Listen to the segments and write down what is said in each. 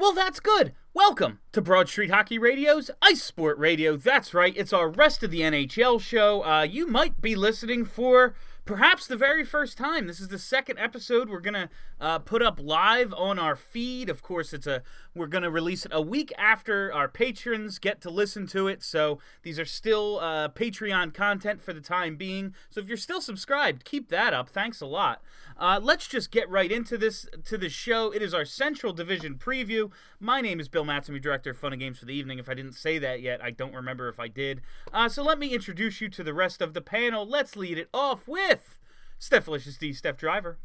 Well, that's good. Welcome to Broad Street Hockey Radio's Ice Sport Radio. That's right, it's our rest of the NHL show. Uh, you might be listening for perhaps the very first time. This is the second episode we're gonna uh, put up live on our feed. Of course, it's a we're gonna release it a week after our patrons get to listen to it. So these are still uh, Patreon content for the time being. So if you're still subscribed, keep that up. Thanks a lot. Uh, let's just get right into this to the show. It is our Central Division preview. My name is Bill Matsumi, director of Fun and Games for the evening. If I didn't say that yet, I don't remember if I did. Uh, so let me introduce you to the rest of the panel. Let's lead it off with Steph Felicious D, Steph Driver.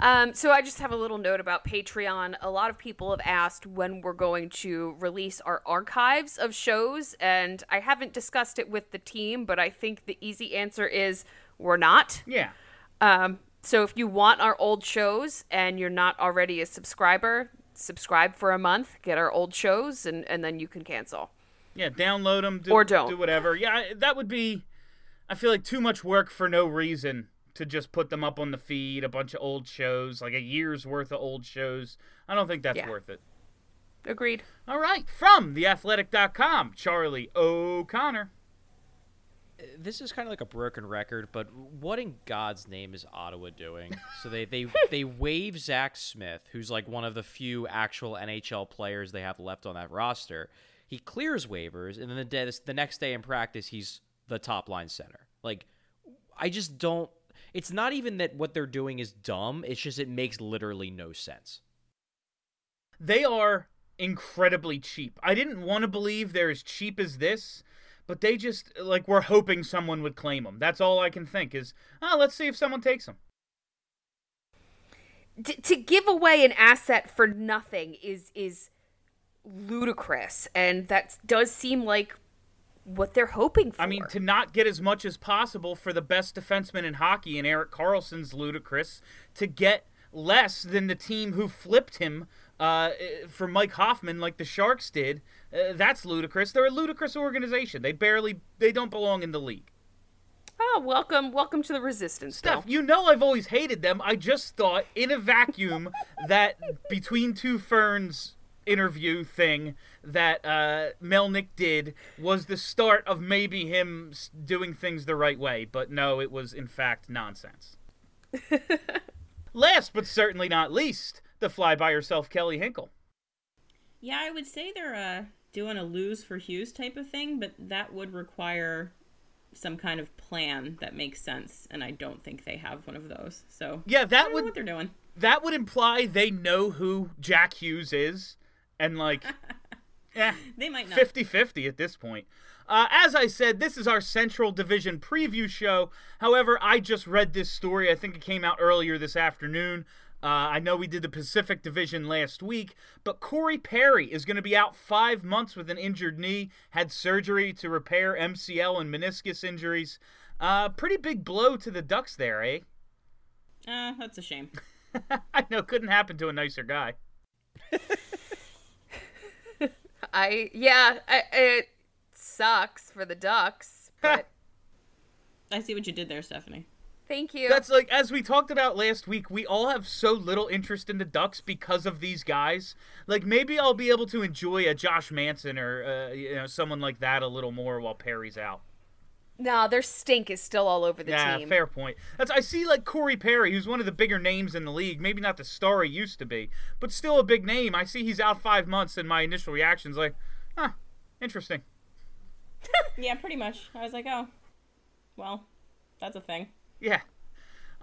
Um, so I just have a little note about Patreon. A lot of people have asked when we're going to release our archives of shows, and I haven't discussed it with the team, but I think the easy answer is we're not. Yeah. Um, so if you want our old shows and you're not already a subscriber, subscribe for a month, get our old shows, and, and then you can cancel. Yeah, download them do, Or don't. do whatever. Yeah, that would be. I feel like too much work for no reason to just put them up on the feed. A bunch of old shows, like a year's worth of old shows. I don't think that's Yeah. worth it. Agreed. All right, from theathletic.com, Charlie O'Connor. this is kind of like a broken record, but what in God's name is Ottawa doing? So they they they waive Zach Smith, who's like one of the few actual NHL players they have left on that roster. He clears waivers, and then the day, the next day in practice, he's the top line center. Like, I just don't. It's not even that what they're doing is dumb. It's just it makes literally no sense. They are incredibly cheap. I didn't want to believe they're as cheap as this, but they just like we're hoping someone would claim them. That's all I can think is, oh, let's see if someone takes them. T- to give away an asset for nothing is is ludicrous, and that does seem like what they're hoping for. I mean, to not get as much as possible for the best defenseman in hockey and Erik Karlsson's ludicrous. To get less than the team who flipped him uh, for Mike Hoffman, like the Sharks did, uh, that's ludicrous. They're a ludicrous organization. They barely, they don't belong in the league. oh, welcome, welcome to the resistance. Steph, Bill. you know I've always hated them. I just thought in a vacuum that between two ferns interview thing that uh, Melnyk did was the start of maybe him doing things the right way. But no, it was in fact nonsense. Last but certainly not least, the fly by yourself Kelly Hinkle. Yeah, I would say they're uh, doing a lose for Hughes type of thing, but that would require some kind of plan that makes sense, and I don't think they have one of those. So Yeah, I that would what they're doing. that would imply they know who Jack Hughes is and like eh, They might not. 50 50 at this point. Uh, as I said, this is our Central Division preview show. However, I just read this story. I think it came out earlier this afternoon. Uh, I know we did the Pacific Division last week, but Corey Perry is going to be out five months with an injured knee, had surgery to repair MCL and meniscus injuries. Uh, pretty big blow to the Ducks there, eh? Uh, that's a shame. I know, couldn't happen to a nicer guy. I yeah, I, it sucks for the Ducks, but I see what you did there, Stephanie. thank you. That's like as we talked about last week. We all have so little interest in the Ducks because of these guys. Like maybe I'll be able to enjoy a Josh Manson or uh, you know someone like that a little more while Perry's out. No, their stink is still all over the team. yeah, team. fair point. That's I see like Corey Perry, who's one of the bigger names in the league. Maybe not the star he used to be, but still a big name. I see he's out five months, and my initial reaction's like, huh, interesting. Yeah, pretty much. I was like, oh, well, that's a thing. Yeah.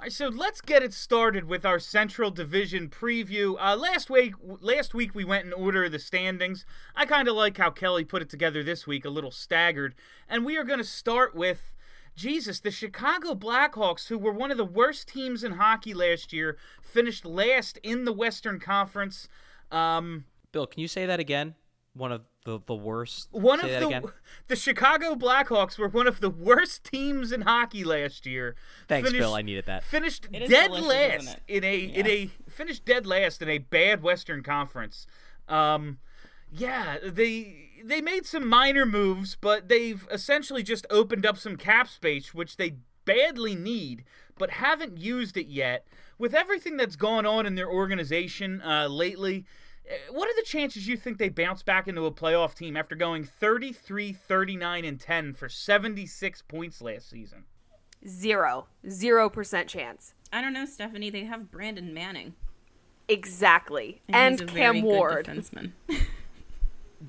Right, so let's get it started with our Central Division preview. Uh, last week, last week we went in order of the standings. I kind of like how Kelly put it together this week, a little staggered, and we are going to start with Jesus, the Chicago Blackhawks, who were one of the worst teams in hockey last year, finished last in the Western Conference. Um, Bill, can you say that again? One of the the worst. one say of that the again? the Chicago Blackhawks were one of the worst teams in hockey last year. Thanks, Finished- Bill. I needed that. Finished dead last in a in a finished dead last in a bad Western Conference. Um, yeah, they they made some minor moves, but they've essentially just opened up some cap space, which they badly need, but haven't used it yet. With everything that's gone on in their organization uh, lately, what are the chances you think they bounce back into a playoff team after going 33, 39, and 10 for 76 points last season? Zero. Zero percent chance. I don't know, Stephanie. They have Brandon Manning Exactly. And, he's a Cam very good Ward. defenseman.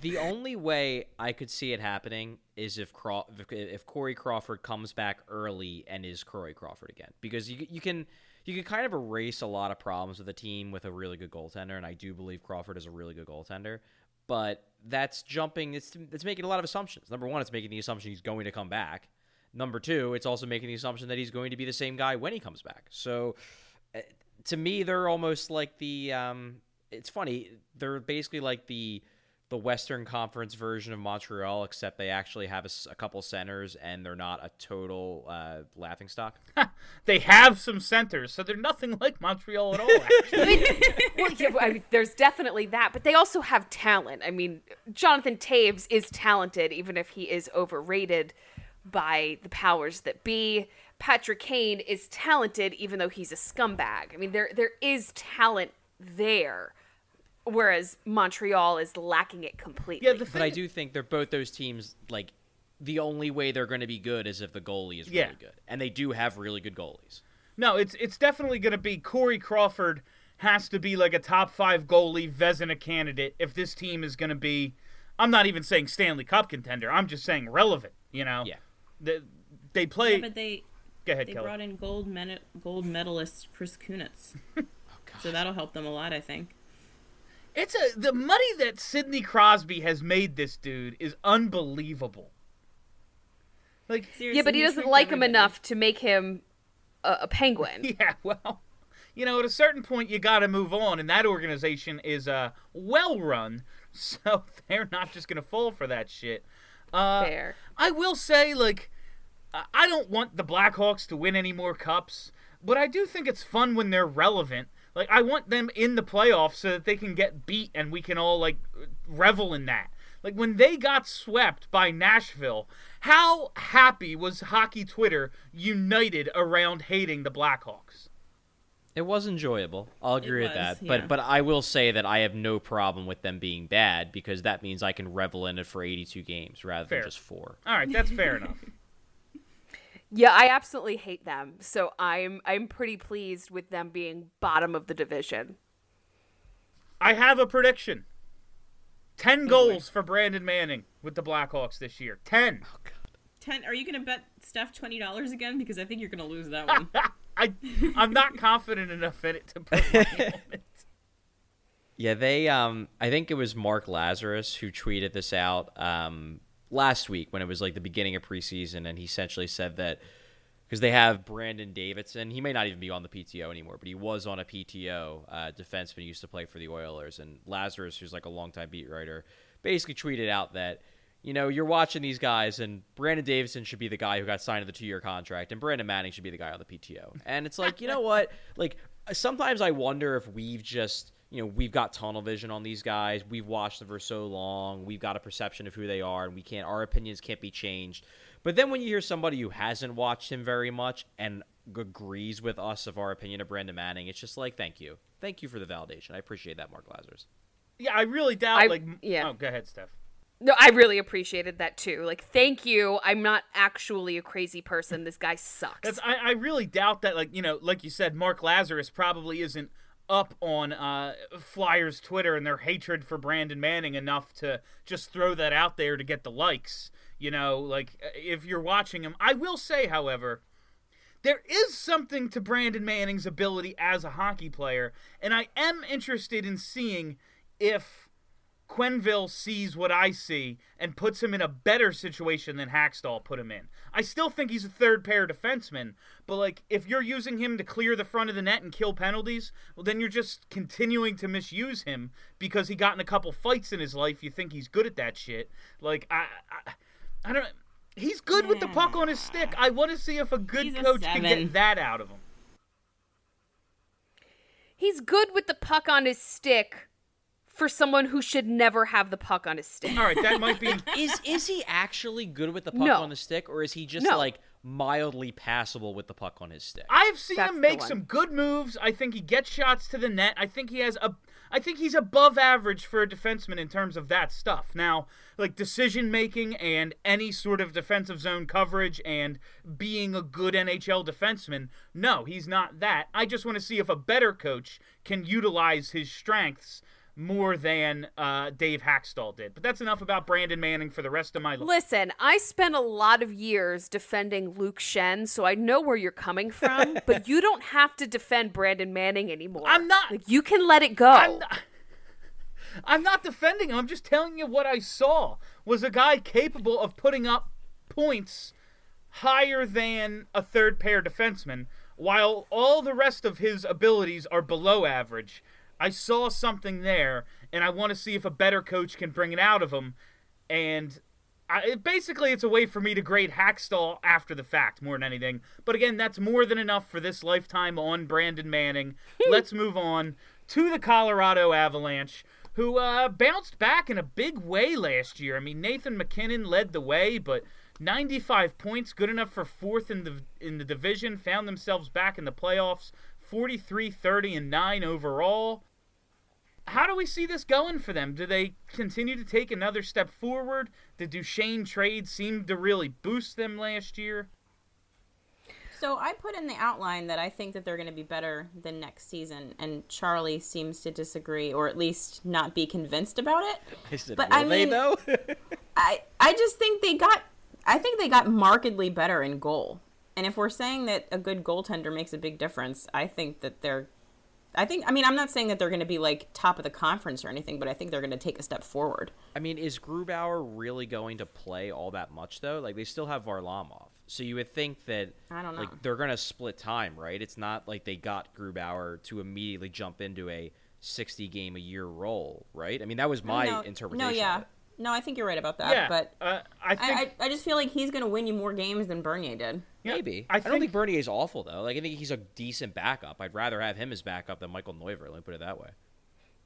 The only way I could see it happening is if Craw- if, if Corey Crawford comes back early and is Corey Crawford again, because you you can you can kind of erase a lot of problems with a team with a really good goaltender, and I do believe Crawford is a really good goaltender. But that's jumping. It's it's making a lot of assumptions. Number one, it's making the assumption he's going to come back. Number two, it's also making the assumption that he's going to be the same guy when he comes back. So, uh, to me, they're almost like the. Um, it's funny. They're basically like the the Western Conference version of Montreal, except they actually have a couple centers and they're not a total uh, laughing stock. They have some centers, so they're nothing like Montreal at all. Actually. well, yeah, I mean, there's definitely that, but they also have talent. I mean, Jonathan Toews is talented, even if he is overrated by the powers that be. Patrick Kane is talented, even though he's a scumbag. I mean, there there is talent there, whereas Montreal is lacking it completely. yeah, the But I do think they're both those teams like the only way they're going to be good is if the goalie is Yeah. really good, and they do have really good goalies. no, it's it's definitely going to be Corey Crawford has to be like a top five goalie Vezina candidate if this team is going to be. I'm not even saying Stanley Cup contender. I'm just saying relevant. You know, Yeah. the, they play. Yeah, but they go ahead, they Kelly. brought in gold men- gold medalist Chris Kunitz. Oh, so that'll help them a lot, I think. It's a the money that Sidney Crosby has made this dude is unbelievable. Like, Seriously, yeah, but he doesn't like him enough to make him a, a penguin. yeah, well, you know, at a certain point, you got to move on, and that organization is uh, well run, so they're not just gonna fall for that shit. Uh, Fair. I will say, like, I- I don't want the Blackhawks to win any more cups, but I do think it's fun when they're relevant. Like, I want them in the playoffs so that they can get beat and we can all, like, revel in that. Like, when they got swept by Nashville, how happy was hockey Twitter united around hating the Blackhawks? It was enjoyable. I'll agree with was, that. But but I will say that I have no problem with them being bad because that means I can revel in it for 82 games rather Fair. than just four. All right, that's fair enough. Yeah, I absolutely hate them. So I'm I'm pretty pleased with them being bottom of the division. I have a prediction. 10 goals for Brandon Manning with the Blackhawks this year. 10. Ten. Are you gonna bet Steph twenty dollars again? Because I think you're gonna lose that one. I I'm not confident enough in it to put money on it. Yeah, they um I think it was Mark Lazerus who tweeted this out um last week when it was like the beginning of preseason and he essentially said that because they have Brandon Davidson, he may not even be on the PTO anymore, but he was on a PTO uh, defenseman used to play for the Oilers. And Lazerus, who's like a longtime beat writer, basically tweeted out that you know you're watching these guys, and Brandon Davidson should be the guy who got signed to the two year contract, and Brandon Manning should be the guy on the PTO. And it's like you know what, like sometimes I wonder if we've just you know we've got tunnel vision on these guys. We've watched them for so long. We've got a perception of who they are, and we can't. Our opinions can't be changed. But then when you hear somebody who hasn't watched him very much and agrees with us of our opinion of Brandon Manning, it's just like, thank you, thank you for the validation. I appreciate that, Mark Lazerus. Yeah, I really doubt I- like yeah. Oh, go ahead, Steph. No, I really appreciated that too. Like, thank you. I'm not actually a crazy person. This guy sucks. That's I, I really doubt that like, you know, like you said Mark Lazerus probably isn't up on uh, Flyers Twitter and their hatred for Brandon Manning enough to just throw that out there to get the likes. You know, like if you're watching him, I will say, however, there is something to Brandon Manning's ability as a hockey player, and I am interested in seeing if Quenneville sees what I see and puts him in a better situation than Hakstol put him in. I still think he's a third pair defenseman, but like if you're using him to clear the front of the net and kill penalties, well then you're just continuing to misuse him because he got in a couple fights in his life. You think he's good at that shit. Like I I, I don't He's good with the puck on his stick. I want to see if a good He's a coach can get that out of him. He's good with the puck on his stick for someone who should never have the puck on his stick. All right, that might be Is is he actually good with the puck No. on the stick, or is he just No. like mildly passable with the puck on his stick? I've seen That's him make some good moves. I think he gets shots to the net. I think he has a I think he's above average for a defenseman in terms of that stuff. Now, like decision making and any sort of defensive zone coverage and being a good NHL defenseman, no, he's not that. I just want to see if a better coach can utilize his strengths more than uh, Dave Hakstol did. But that's enough about Brandon Manning for the rest of my life. Listen, I spent a lot of years defending Luke Schenn, so I know where you're coming from, but you don't have to defend Brandon Manning anymore. I'm not- Like you can let it go. I'm not, I'm not defending him. I'm just telling you what I saw was a guy capable of putting up points higher than a third pair defenseman, while all the rest of his abilities are below average. I saw something there, and I want to see if a better coach can bring it out of him. And I, it, basically, it's a way for me to grade Hakstol after the fact more than anything. But again, that's more than enough for this lifetime on Brandon Manning. Let's move on to the Colorado Avalanche, who uh, bounced back in a big way last year. I mean, Nathan MacKinnon led the way, but 95 points, good enough for fourth in the in the division. Found themselves back in the playoffs, 43, 30, and nine overall. How do we see this going for them? Do they continue to take another step forward? The Duchene trade seemed to really boost them last year. So I put in the outline that I think that they're going to be better than next season, and Charlie seems to disagree, or at least not be convinced about it. I said, But will I they mean- though? I I just think they got I think they got markedly better in goal. And if we're saying that a good goaltender makes a big difference, I think that they're I think I mean I'm not saying that they're going to be like top of the conference or anything, but I think they're going to take a step forward. I mean, is Grubauer really going to play all that much though? Like they still have Varlamov, so you would think that I don't know. like they're gonna split time, right? It's not like they got Grubauer to immediately jump into a sixty game a year role, right? I mean, that was my no, interpretation. No, yeah. Of it. No, I think you're right about that, yeah, but uh, I think I, I, I just feel like he's going to win you more games than Bernier did. yeah, Maybe. I, I, don't think Bernier's awful though. Like I think he's a decent backup. I'd rather have him as backup than Michael Neuvirth. Let me put it that way.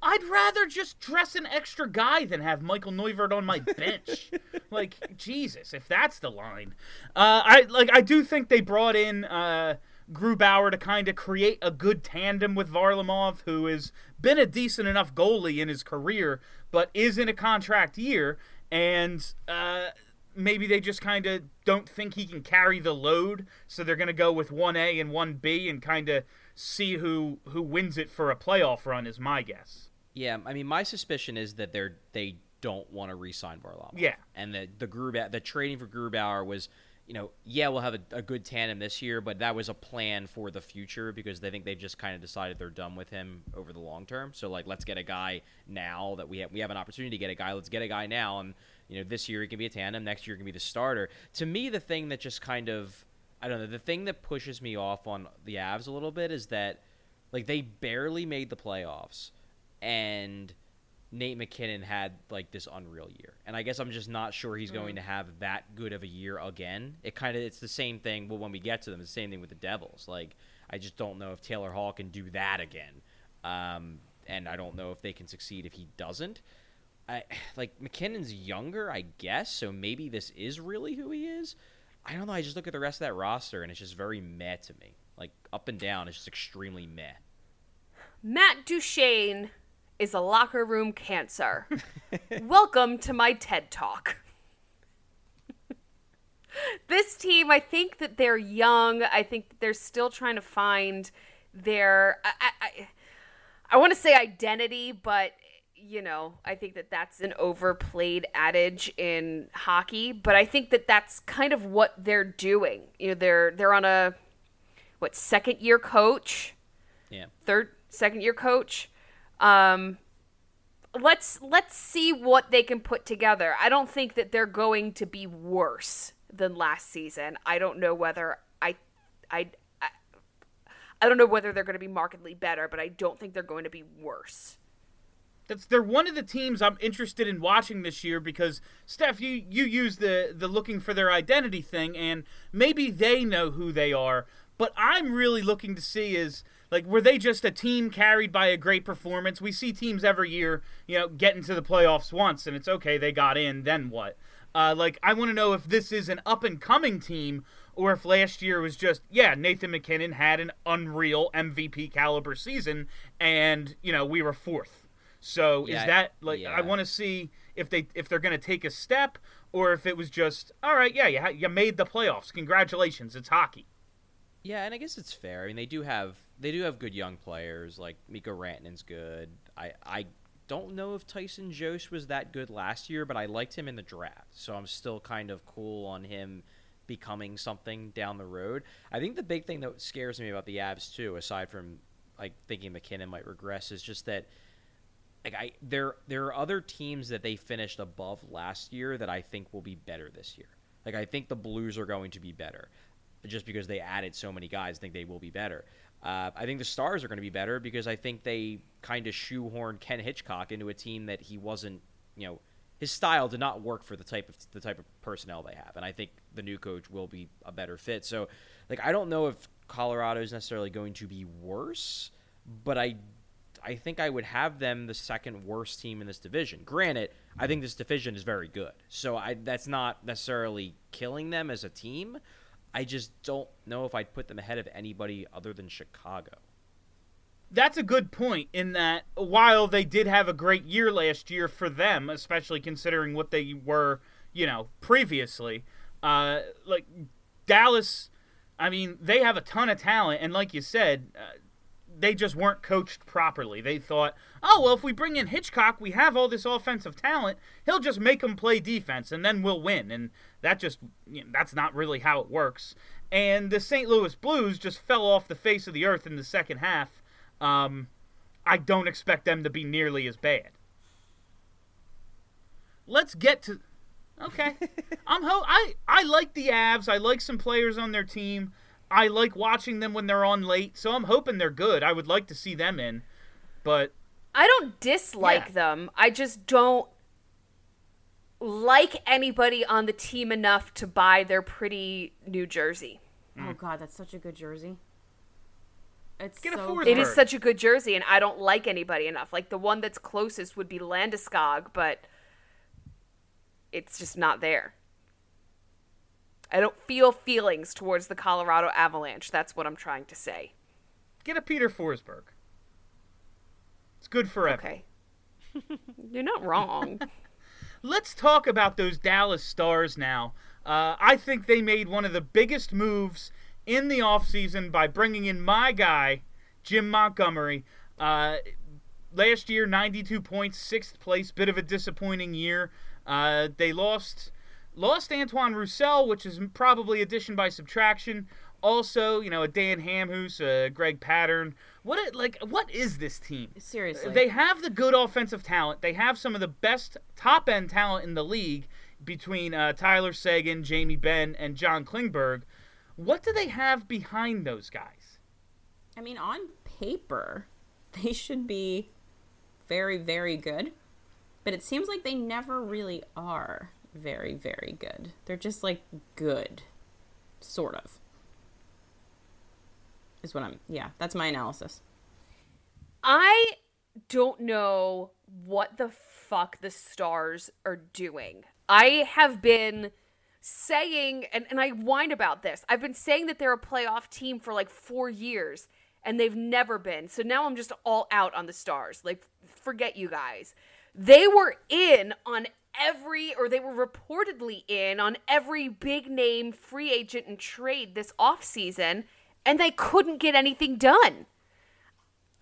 I'd rather just dress an extra guy than have Michael Neuvirth on my bench. like Jesus, if that's the line. Uh, I like. I do think they brought in uh, Grubauer to kind of create a good tandem with Varlamov, who has been a decent enough goalie in his career, but is in a contract year, and uh, maybe they just kind of don't think he can carry the load, so they're going to go with one A and one B and kind of see who who wins it for a playoff run. Is my guess. Yeah, I mean, my suspicion is that they're they don't want to re-sign Varlamov. Yeah. and that the Grubauer, the trading for Grubauer was, you know, yeah, we'll have a, a good tandem this year, but that was a plan for the future because they think they've just kind of decided they're done with him over the long term. So like, let's get a guy now that we have we have an opportunity to get a guy. Let's get a guy now, and you know, this year it can be a tandem, next year it can be the starter. To me, the thing that just kind of I don't know, the thing that pushes me off on the Avs a little bit is that like they barely made the playoffs and Nate MacKinnon had like this unreal year. And I guess I'm just not sure he's going to have that good of a year again. It kind of it's the same thing well when we get to them, it's the same thing with the Devils. Like I just don't know if Taylor Hall can do that again. Um, and I don't know if they can succeed if he doesn't. I like MacKinnon's younger, I guess, so maybe this is really who he is. I don't know. I just look at the rest of that roster and it's just very meh to me. Like up and down, it's just extremely meh. Matt Duchene is a locker room cancer. Welcome to my TED Talk. this team, I think that they're young. I think that they're still trying to find their. I, I, I, I want to say identity, but you know, I think that that's an overplayed adage in hockey. But I think that that's kind of what they're doing. You know, they're they're on a what second year coach Yeah. third second year coach um let's let's see what they can put together. I don't think that they're going to be worse than last season. I don't know whether I I I, I don't know whether they're going to be markedly better, but I don't think they're going to be worse. That's they're one of the teams I'm interested in watching this year because Steph, you you use the the looking for their identity thing, and maybe they know who they are. But I'm really looking to see is like were they just a team carried by a great performance? We see teams every year, you know, get into the playoffs once, and it's okay they got in. Then what? Uh, like I want to know if this is an up and coming team or if last year was just yeah Nathan MacKinnon had an unreal MVP caliber season, and you know we were fourth so Yeah, is that like yeah. I want to see if they if they're going to take a step or if it was just all right, yeah, you ha- you made the playoffs. Congratulations, it's hockey. Yeah, and I guess it's fair. I mean, they do have they do have good young players. Like Mika Rantanen's good. I I don't know if Tyson Jost was that good last year, but I liked him in the draft, so I'm still kind of cool on him becoming something down the road. I think the big thing that scares me about the Avs too, aside from like thinking MacKinnon might regress, is just that like I there there are other teams that they finished above last year that I think will be better this year. Like I think the Blues are going to be better, just because they added so many guys. I think they will be better. Uh, I think the Stars are going to be better because I think they kind of shoehorned Ken Hitchcock into a team that he wasn't. You know, his style did not work for the type of the type of personnel they have, and I think the new coach will be a better fit. So, like I don't know if Colorado is necessarily going to be worse, but I I think I would have them the second worst team in this division. Granted, I think this division is very good, so I that's not necessarily killing them as a team. I just don't know if I'd put them ahead of anybody other than Chicago. That's a good point in that while they did have a great year last year for them, especially considering what they were, you know, previously, uh, like Dallas, I mean, they have a ton of talent, and like you said, uh, they just weren't coached properly. They thought, oh well, if we bring in Hitchcock, we have all this offensive talent. He'll just make them play defense, and then we'll win. And that just you know, that's not really how it works. And the St. Louis Blues just fell off the face of the earth in the second half. Um, I don't expect them to be nearly as bad. Let's get to. Okay, I'm ho- I I like the Avs. I like some players on their team. I like watching them when they're on late, so I'm hoping they're good. I would like to see them in, but I don't dislike Yeah. them. I just don't like anybody on the team enough to buy their pretty New Jersey. Oh god, that's such a good jersey. It's Get a so Forsberg. It is such a good jersey, and I don't like anybody enough. Like the one that's closest would be Landeskog, but it's just not there. I don't feel feelings towards the Colorado Avalanche. That's what I'm trying to say. get a Peter Forsberg. It's good forever. Okay. You're not wrong. Let's talk about those Dallas Stars now. Uh, I think they made one of the biggest moves in the offseason by bringing in my guy, Jim Montgomery. Uh, last year, 92 points, sixth place, bit of a disappointing year. Uh, they lost lost Antoine Roussel, which is probably addition by subtraction. Also, you know, a Dan Hamhuis, a Greg Pateryn. What it, like? What is this team? Seriously. They have the good offensive talent. They have some of the best top end talent in the league between uh, Tyler Seguin, Jamie Benn, and John Klingberg. What do they have behind those guys? I mean, on paper, they should be very, very good. But it seems like they never really are very, very good. They're just like good. Sort of. Is what I'm. Yeah, that's my analysis. I don't know what the fuck the stars are doing. I have been saying, and, and I whine about this, I've been saying that they're a playoff team for like four years, and they've never been. So now I'm just all out on the stars. Like, forget you guys. They were in on every, or they were reportedly in on every big name free agent and trade this offseason, and they couldn't get anything done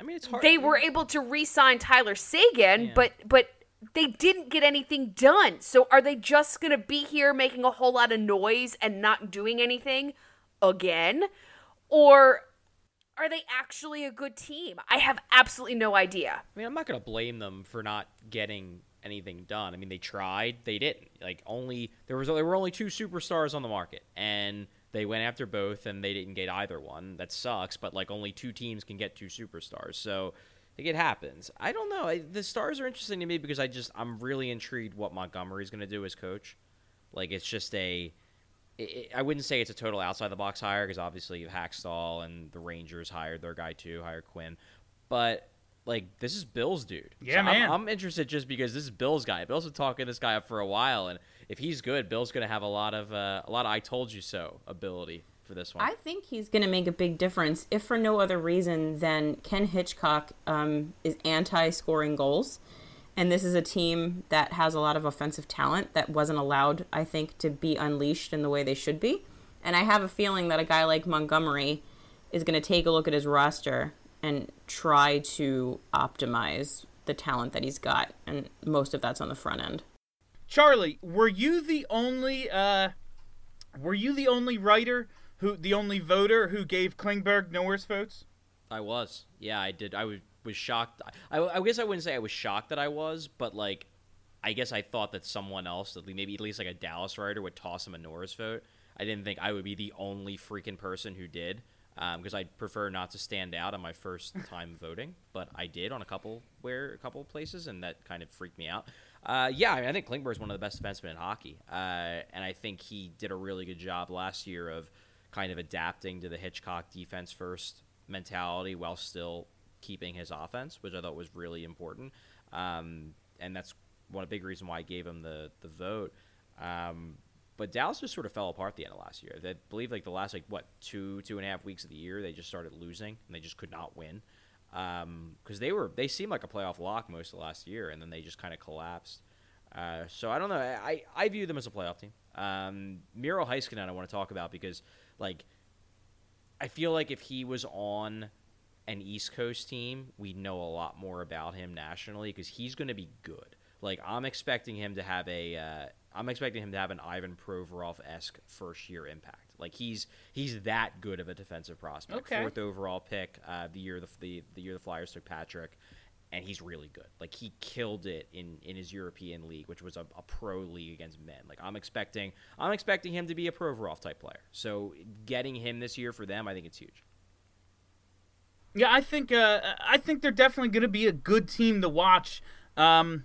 I mean, it's hard. they were able to re-sign Tyler Seguin, Yeah. but but they didn't get anything done. So are they just going to be here making a whole lot of noise and not doing anything again? Or Are they actually a good team? I have absolutely no idea. I mean, I'm not going to blame them for not getting anything done. I mean, they tried, they didn't. Like only there was there were only two superstars on the market, and they went after both, and they didn't get either one. That sucks, but like only two teams can get two superstars, so like it happens. I don't know. I, the stars are interesting to me because I just I'm really intrigued what Montgomery's going to do as coach. Like it's just a it, I wouldn't say it's a total outside the box hire because obviously Hakstol and the Rangers hired their guy too, hired Quinn, but like this is Bill's dude. Yeah, So man. I'm, I'm interested just because this is Bill's guy. Bill's been talking this guy up for a while, and if he's good, Bill's gonna have a lot of uh, a lot of I told you so ability for this one. I think he's going to make a big difference, if for no other reason than Ken Hitchcock um, is anti scoring goals. And this is a team that has a lot of offensive talent that wasn't allowed, I think, to be unleashed in the way they should be. And I have a feeling that a guy like Montgomery is going to take a look at his roster and try to optimize the talent that he's got. And most of that's on the front end. Charlie, were you the only uh were you the only writer who the only voter who gave Klingberg Norris votes? I was. Yeah, I did. I was, was shocked. I, I guess I wouldn't say I was shocked that I was, but like, I guess I thought that someone else, at least- maybe at least like a Dallas writer, would toss him a Norris vote. I didn't think I would be the only freaking person who did, because I'd prefer not to stand out on my first time voting, but I did on a couple where a couple places, and that kind of freaked me out. Uh, yeah, I, mean, I think Klingberg is one of the best defensemen in hockey, uh, and I think he did a really good job last year of kind of adapting to the Hitchcock defense first mentality while still keeping his offense, which I thought was really important. Um, and that's one of big reason why I gave him the the vote. Um, but Dallas just sort of fell apart the end of last year. They believe like the last like what two two and a half weeks of the year they just started losing and they just could not win because they were they seemed like a playoff lock most of last year and then they just kind of collapsed. Uh, so I don't know. I, I view them as a playoff team. Um, Miro Heiskanen I want to talk about because like I feel like if he was on an East Coast team, we'd know a lot more about him nationally because he's going to be good. Like I'm expecting him to have a, uh, I'm expecting him to have an Ivan Provorov esque first year impact. Like he's he's that good of a defensive prospect. Okay. Fourth overall pick uh, the year the, the the year the Flyers took Patrick, and he's really good. Like he killed it in in his European league, which was a, a pro league against men. Like I'm expecting I'm expecting him to be a Provorov type player. So getting him this year for them, I think it's huge. Yeah, I think uh, I think they're definitely going to be a good team to watch. Um,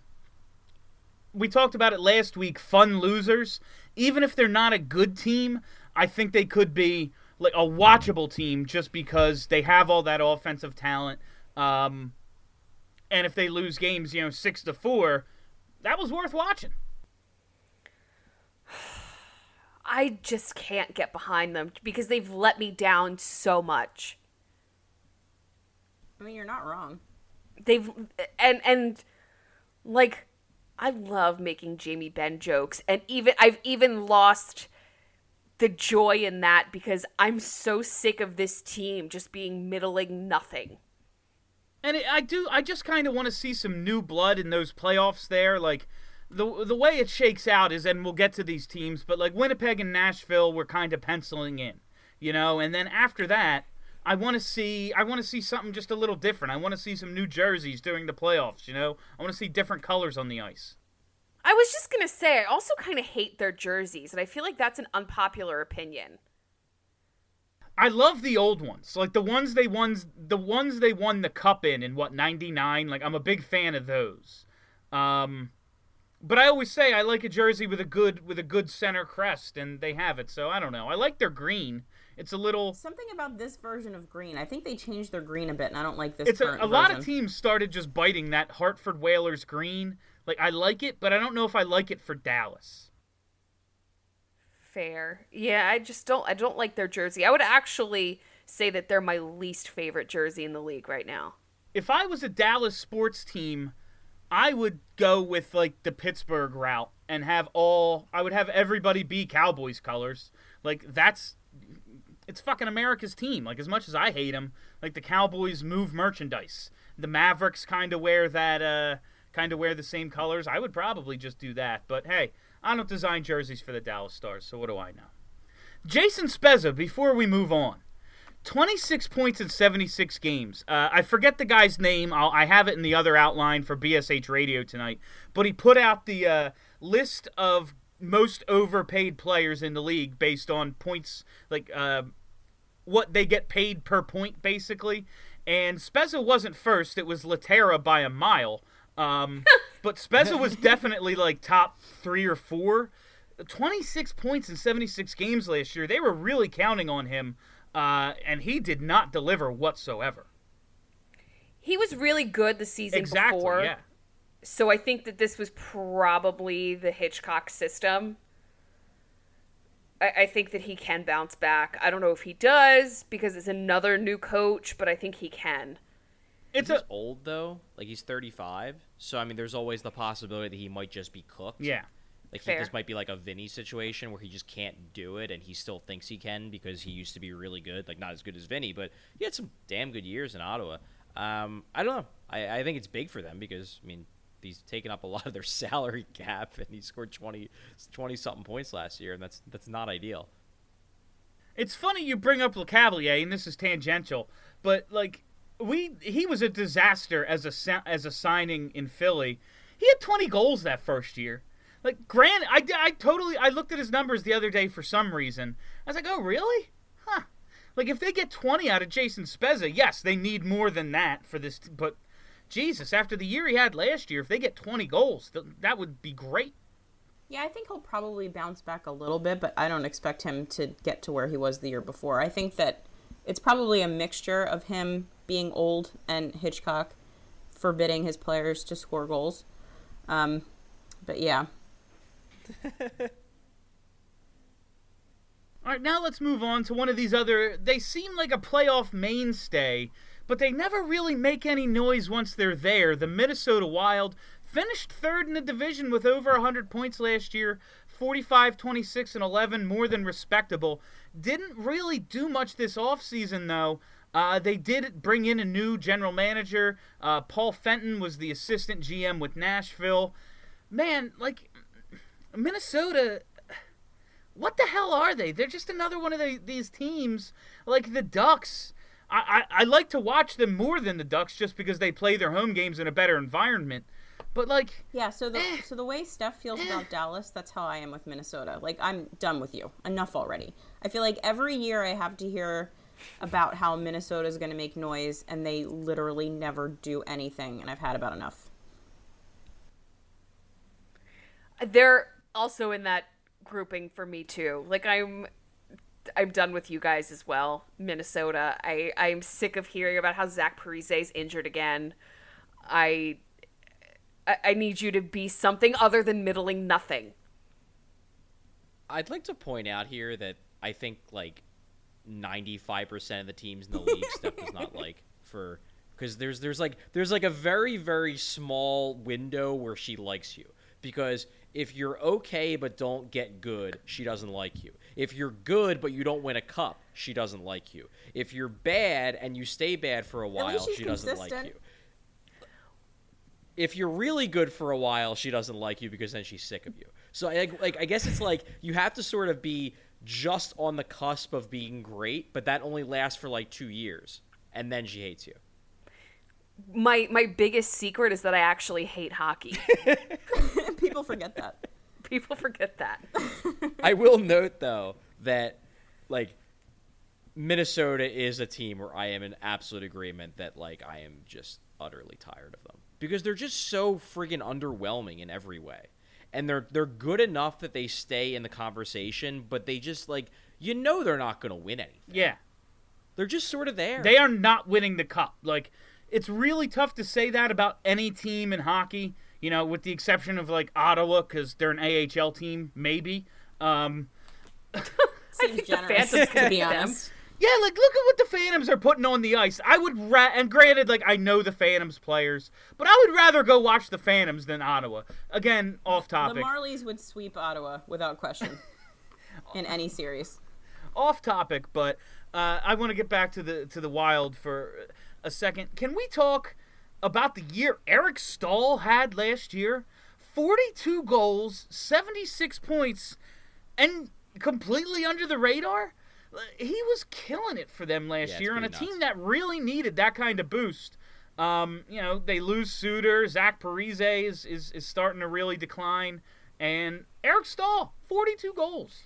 we talked about it last week. Fun losers, even if they're not a good team, I think they could be like a watchable team just because they have all that offensive talent. Um, and if they lose games, you know, six to four, that was worth watching. I just can't get behind them because they've let me down so much. I mean, you're not wrong. They've and and like I love making Jamie Benn jokes and even I've even lost the joy in that because I'm so sick of this team just being middling nothing. And it, I do. I just kind of want to see some new blood in those playoffs. There, like the the way it shakes out is, and we'll get to these teams, but like Winnipeg and Nashville, we're kind of penciling in, you know. And then after that, I want to see. I want to see something just a little different. I want to see some new jerseys during the playoffs. You know, I want to see different colors on the ice. I was just going to say I also kind of hate their jerseys and I feel like that's an unpopular opinion. I love the old ones, like the ones they won, the ones they won the cup in in what '99. Like I'm a big fan of those. Um, but I always say I like a jersey with a good with a good center crest, and they have it. So I don't know. I like their green. It's a little. Something about this version of green. I think they changed their green a bit, and I don't like this. It's a, a lot of teams started just biting that Hartford Whalers green. Like I like it, but I don't know if I like it for Dallas. Fair. Yeah, I just don't I don't like their jersey. I would actually say that they're my least favorite jersey in the league right now. If I was a Dallas sports team, I would go with like the Pittsburgh route and have all. I would have everybody be Cowboys colors. Like that's it's fucking America's team. Like as much as I hate them, like the Cowboys move merchandise. The Mavericks kind of wear that. uh Kind of wear the same colors. I would probably just do that. But hey, I don't design jerseys for the Dallas Stars, so what do I know? Jason Spezza, before we move on, 26 points in 76 games. Uh, I forget the guy's name. I'll, I have it in the other outline for BSH Radio tonight. But he put out the uh, list of most overpaid players in the league based on points, like uh, what they get paid per point, basically. And Spezza wasn't first; it was Laterra by a mile. Um, but Spezza was definitely like top three or four. 26 points in 76 games last year. They were really counting on him, uh, and he did not deliver whatsoever. He was really good the season Exactly, before. yeah. So I think that this was probably the Hitchcock system. I, I think that he can bounce back. I don't know if he does because it's another new coach, but I think he can. It's he's a old though, like he's 35. So I mean, there's always the possibility that he might just be cooked. yeah. Like he, Fair. this might be like a Vinny situation where he just can't do it, and he still thinks he can because he used to be really good. Like not as good as Vinny, but he had some damn good years in Ottawa. Um, I don't know. I, I think it's big for them because I mean he's taken up a lot of their salary cap, and he scored 20 something points last year, and that's that's not ideal. It's funny you bring up LeCavalier, and this is tangential, but like we he was a disaster as a as a signing in Philly. He had 20 goals that first year. Like Grant, I, I totally I looked at his numbers the other day for some reason. I was like, oh really? Huh? Like if they get 20 out of Jason Spezza, yes, they need more than that for this. But Jesus, after the year he had last year, if they get 20 goals, th- that would be great. Yeah, I think he'll probably bounce back a little bit, but I don't expect him to get to where he was the year before. I think that it's probably a mixture of him being old and Hitchcock forbidding his players to score goals. Um, but yeah, All right, now let's move on to one of these other. They seem like a playoff mainstay, but they never really make any noise once they're there. The Minnesota Wild finished third in the division with over 100 points last year 45, 26, and 11, more than respectable. Didn't really do much this offseason, though. Uh, they did bring in a new general manager. Uh, Paul Fenton was the assistant GM with Nashville. Man, like, Minnesota what the hell are they? They're just another one of the, these teams, like the Ducks. I, I, I like to watch them more than the Ducks just because they play their home games in a better environment. But like, yeah. So the Eh. so the way Steph feels about Dallas, that's how I am with Minnesota. Like I'm done with you. Enough already. I feel like every year I have to hear about how Minnesota is going to make noise, and they literally never do anything, and I've had about enough. They're also in that grouping for me too. Like I'm I'm done with you guys as well. Minnesota. I I'm sick of hearing about how Zach Parise is injured again. I I need you to be something other than middling nothing. I'd like to point out here that I think like 95% of the teams in the league Steph is not like for because there's there's like there's like a very very small window where she likes you because if you're okay but don't get good, she doesn't like you. If you're good but you don't win a cup, she doesn't like you. If you're bad and you stay bad for a while, she doesn't like you. If you're really good for a while, she doesn't like you because then she's sick of you. So I like I guess it's like you have to sort of be just on the cusp of being great, but that only lasts for like 2 years and then she hates you. My my biggest secret is that I actually hate hockey. People forget that. People forget that. I will note though that like Minnesota is a team where I am in absolute agreement that like I am just utterly tired of them because they're just so friggin' underwhelming in every way. And they're they're good enough that they stay in the conversation, but they just like you know they're not going to win anything. yeah, They're just sort of there. they are not winning the cup. Like, it's really tough to say that about any team in hockey. You know, with the exception of like Ottawa, because they're an AHL team, maybe. Um, Seems the generous, Phantoms to could be beat them. honest. Yeah, like look at what the Phantoms are putting on the ice. I would ra- and granted, like I know the Phantoms players, but I would rather go watch the Phantoms than Ottawa. Again, off topic. The. Marlies would sweep Ottawa without question in any series. off topic, but uh, I want to get back to the to the Wild for a second. Can we talk about the year Eric Staal had last year? Forty-two goals, seventy-six points, and completely under the radar. he was killing it for them last Yeah, year on a pretty team that really needed that kind of boost. Um, you know, they lose Suter, Zach Parise is, is is starting to really decline, and Eric Staal, 42 goals.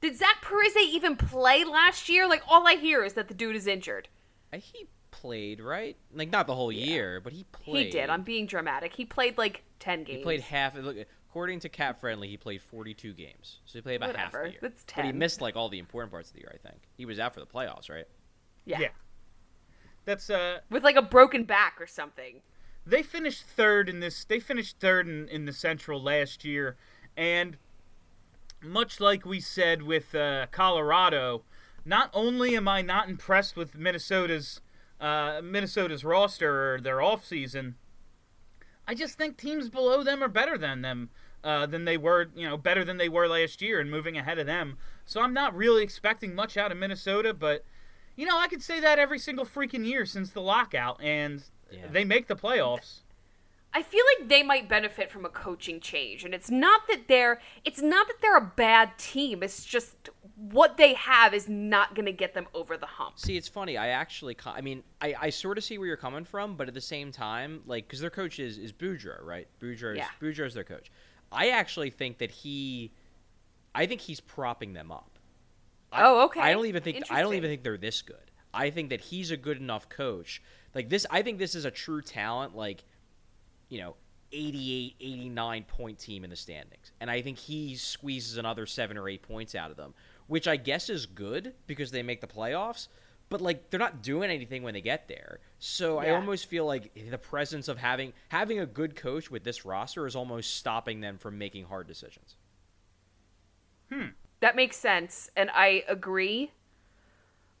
Did Zach Parise even play last year? Like all I hear is that the dude is injured. He played right, like not the whole year, but he played. He did. I'm being dramatic. He played like ten games. He played half. Look, according to Cap Friendly, he played 42 games, so he played about half Whatever, the year. that's But he missed like all the important parts of the year. I think he was out for the playoffs, right? Yeah. Yeah. That's uh With like a broken back or something. they finished third in this they finished third in, in the central last year and much like we said with uh, colorado not only am i not impressed with minnesota's uh, minnesota's roster or their offseason i just think teams below them are better than them uh, than they were you know better than they were last year and moving ahead of them so i'm not really expecting much out of minnesota but you know i could say that every single freaking year since the lockout and Yeah. they make the playoffs I feel like they might benefit from a coaching change, and it's not that they're it's not that they're a bad team. It's just what they have is not going to get them over the hump. See, it's funny. I actually I mean, I, I sort of see where you're coming from, but at the same time, like, because their coach is is Boudreau, right? Boudreau, Yeah. Boudreau is their coach. I actually think that he, I think he's propping them up. I- Oh, okay. I don't even think I don't even think they're this good. I think that he's a good enough coach. Like this, I think this is a true talent. Like, you know. 88 89 point team in the standings and i think he squeezes another 7 or 8 points out of them which i guess is good because they make the playoffs but like they're not doing anything when they get there so i almost feel like the presence of having having a good coach with this roster is almost stopping them from making hard decisions Hmm. That makes sense, and I agree.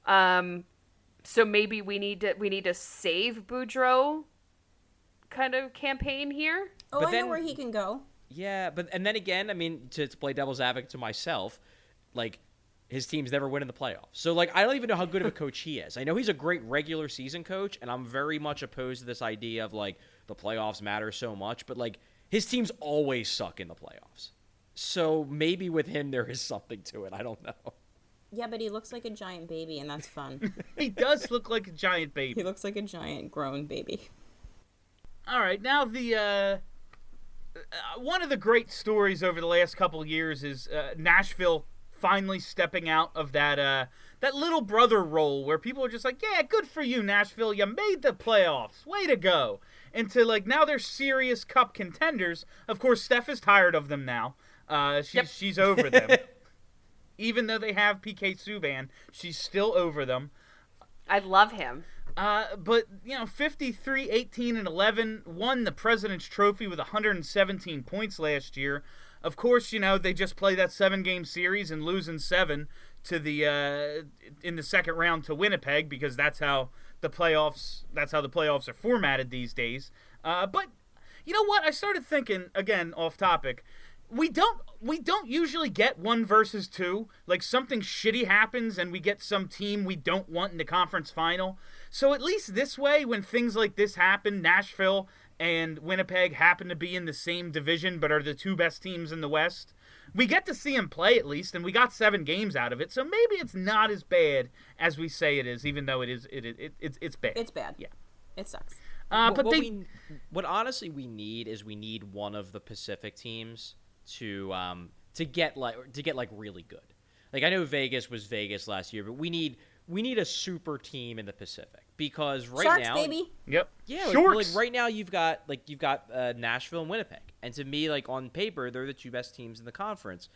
Um, so maybe we need to we need to save Boudreau kind of campaign here. Oh, But I then- know where he can go. Yeah, but and then again, I mean, to, to play devil's advocate to myself, like his teams never win in the playoffs. So like, I don't even know how good of a coach he is. I know he's a great regular season coach, and I'm very much opposed to this idea of like the playoffs matter so much. But like, his teams always suck in the playoffs. So maybe with him there is something to it. I don't know. Yeah, but he looks like a giant baby, and that's fun. He does look like a giant baby. he looks like a giant grown baby. All right, now the uh, uh, one of the great stories over the last couple years is uh, Nashville finally stepping out of that uh, that little brother role where people are just like, "Yeah, good for you, Nashville. You made the playoffs. Way to go!" Into like now they're serious cup contenders. Of course, Steph is tired of them now. Uh, she's Yep. she's over them. Even though they have PK Subban, she's still over them. I love him. Uh, but you know, 53, 18, and 11 won the President's Trophy with 117 points last year. Of course, you know they just play that seven-game series and lose in seven to the uh, in the second round to Winnipeg because that's how the playoffs that's how the playoffs are formatted these days. Uh, but you know what? I started thinking again off topic. We don't we don't usually get one versus two. Like something shitty happens and we get some team we don't want in the conference final. So at least this way, when things like this happen, Nashville and Winnipeg happen to be in the same division but are the two best teams in the West. We get to see them play at least, and we got seven games out of it. So maybe it's not as bad as we say it is, even though it is. It, it, it it's it's bad. It's bad. Yeah. It sucks. Uh, but what they we, what honestly we need is we need one of the Pacific teams to um to get like to get like really good. Like I know Vegas was Vegas last year, but we need we need a super team in the Pacific because right Sharks, now baby. Yep. yeah, like, Shorts. like right now you've got like you've got uh, Nashville and Winnipeg, and to me, like on paper, they're the two best teams in the conference,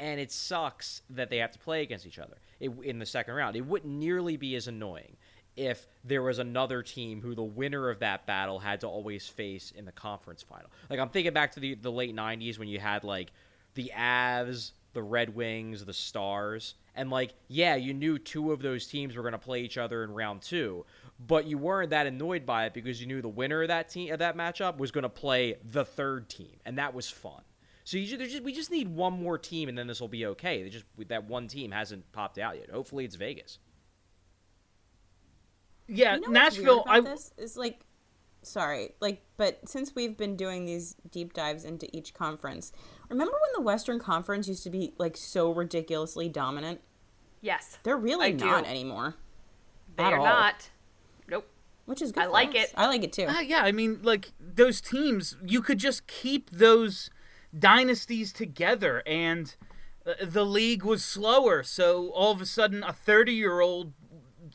and it sucks that they have to play against each other it, in the second round. It wouldn't nearly be as annoying if there was another team who the winner of that battle had to always face in the conference final. Like I'm thinking back to the the late '90s when you had like the Avs, the Red Wings, the Stars, and like yeah, you knew two of those teams were going to play each other in round two, but you weren't that annoyed by it because you knew the winner of that team of that matchup was going to play the third team, and that was fun. So you just, just we just need one more team, and then this will be okay. They just that one team hasn't popped out yet. Hopefully, it's Vegas. Yeah, You know Nashville. I this is like, sorry, like, but since we've been doing these deep dives into each conference, remember when the Western Conference used to be like so ridiculously dominant? Yes. They're really I do. not anymore. They at are all. not. Nope. Which is good. I like us. it. I like it too. Uh, yeah, I mean, like those teams, you could just keep those dynasties together, and uh, the league was slower. So all of a sudden, a thirty-year-old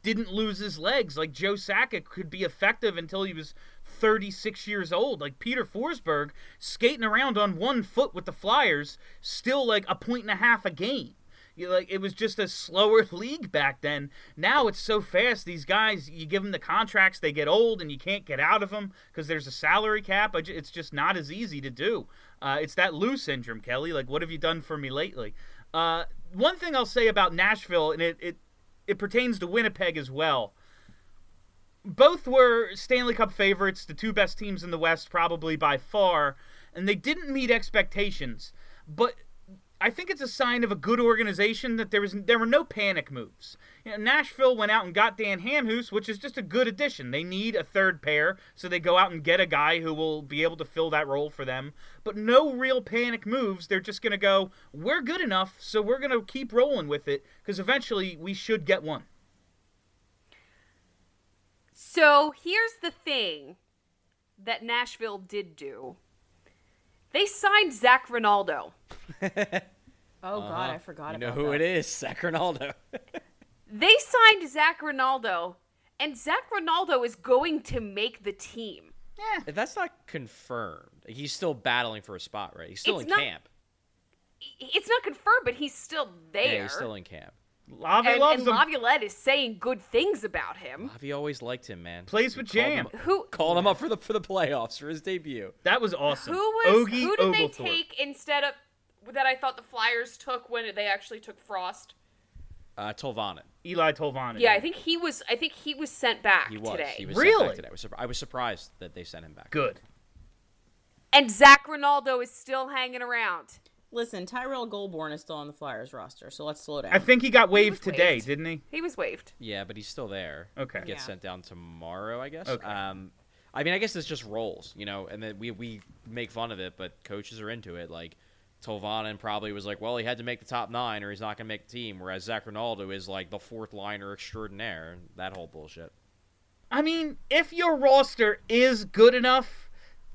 didn't lose his legs. Like Joe Sakic could be effective until he was thirty-six years old. Like Peter Forsberg skating around on one foot with the Flyers, still like a point and a half a game. You like it was just a slower league back then. Now it's so fast. These guys, you give them the contracts, they get old, and you can't get out of them because there's a salary cap. It's just not as easy to do. Uh, it's that Lou syndrome, Kelly. Like, what have you done for me lately? Uh, one thing I'll say about Nashville, and it it, it pertains to Winnipeg as well. Both were Stanley Cup favorites, the two best teams in the West, probably by far, and they didn't meet expectations. But I think it's a sign of a good organization that there was there were no panic moves. You know, Nashville went out and got Dan Hamhuis, which is just a good addition. They need a third pair, so they go out and get a guy who will be able to fill that role for them. But no real panic moves. They're just going to go, "We're good enough, so we're going to keep rolling with it because eventually we should get one." So here's the thing that Nashville did do. They signed Zac Rinaldo. oh God, I uh-huh. forgot about it. You know who that. it is? Zac Rinaldo. They signed Zac Rinaldo, and Zac Rinaldo is going to make the team. Yeah, that's not confirmed. He's still battling for a spot, right? He's still It's in not- camp. It's not confirmed, but he's still there. Yeah, he's still in camp. Lavi and, loves and him. Laviolette is saying good things about him. Lavi always liked him, man. Plays with Called Jam. him- Who Called him up for the for the playoffs for his debut. That was awesome. who was Ogie who did they take instead of that I thought the Flyers took when they actually took Frost? Uh, Tolvanen. Eeli Tolvanen. Yeah, I think he was I think he was sent back He was. today. He was Really? sent back today. I was, surp- I was surprised that they sent him back. good. and Zach Ronaldo is still hanging around. Listen, Tyrell Goulbourne is still on the Flyers roster, so let's slow down. I think he got waived was today, waived. didn't he? He was waived. Yeah, but he's still there. Okay. He gets Yeah. sent down tomorrow, I guess. Okay. Um, I mean, I guess it's just roles, you know, and then we we make fun of it, but coaches are into it. Like Tolvanen probably was like, well, he had to make the top nine, or he's not going to make the team. Whereas Zac Rinaldo is like the fourth liner extraordinaire, that whole bullshit. I mean, if your roster is good enough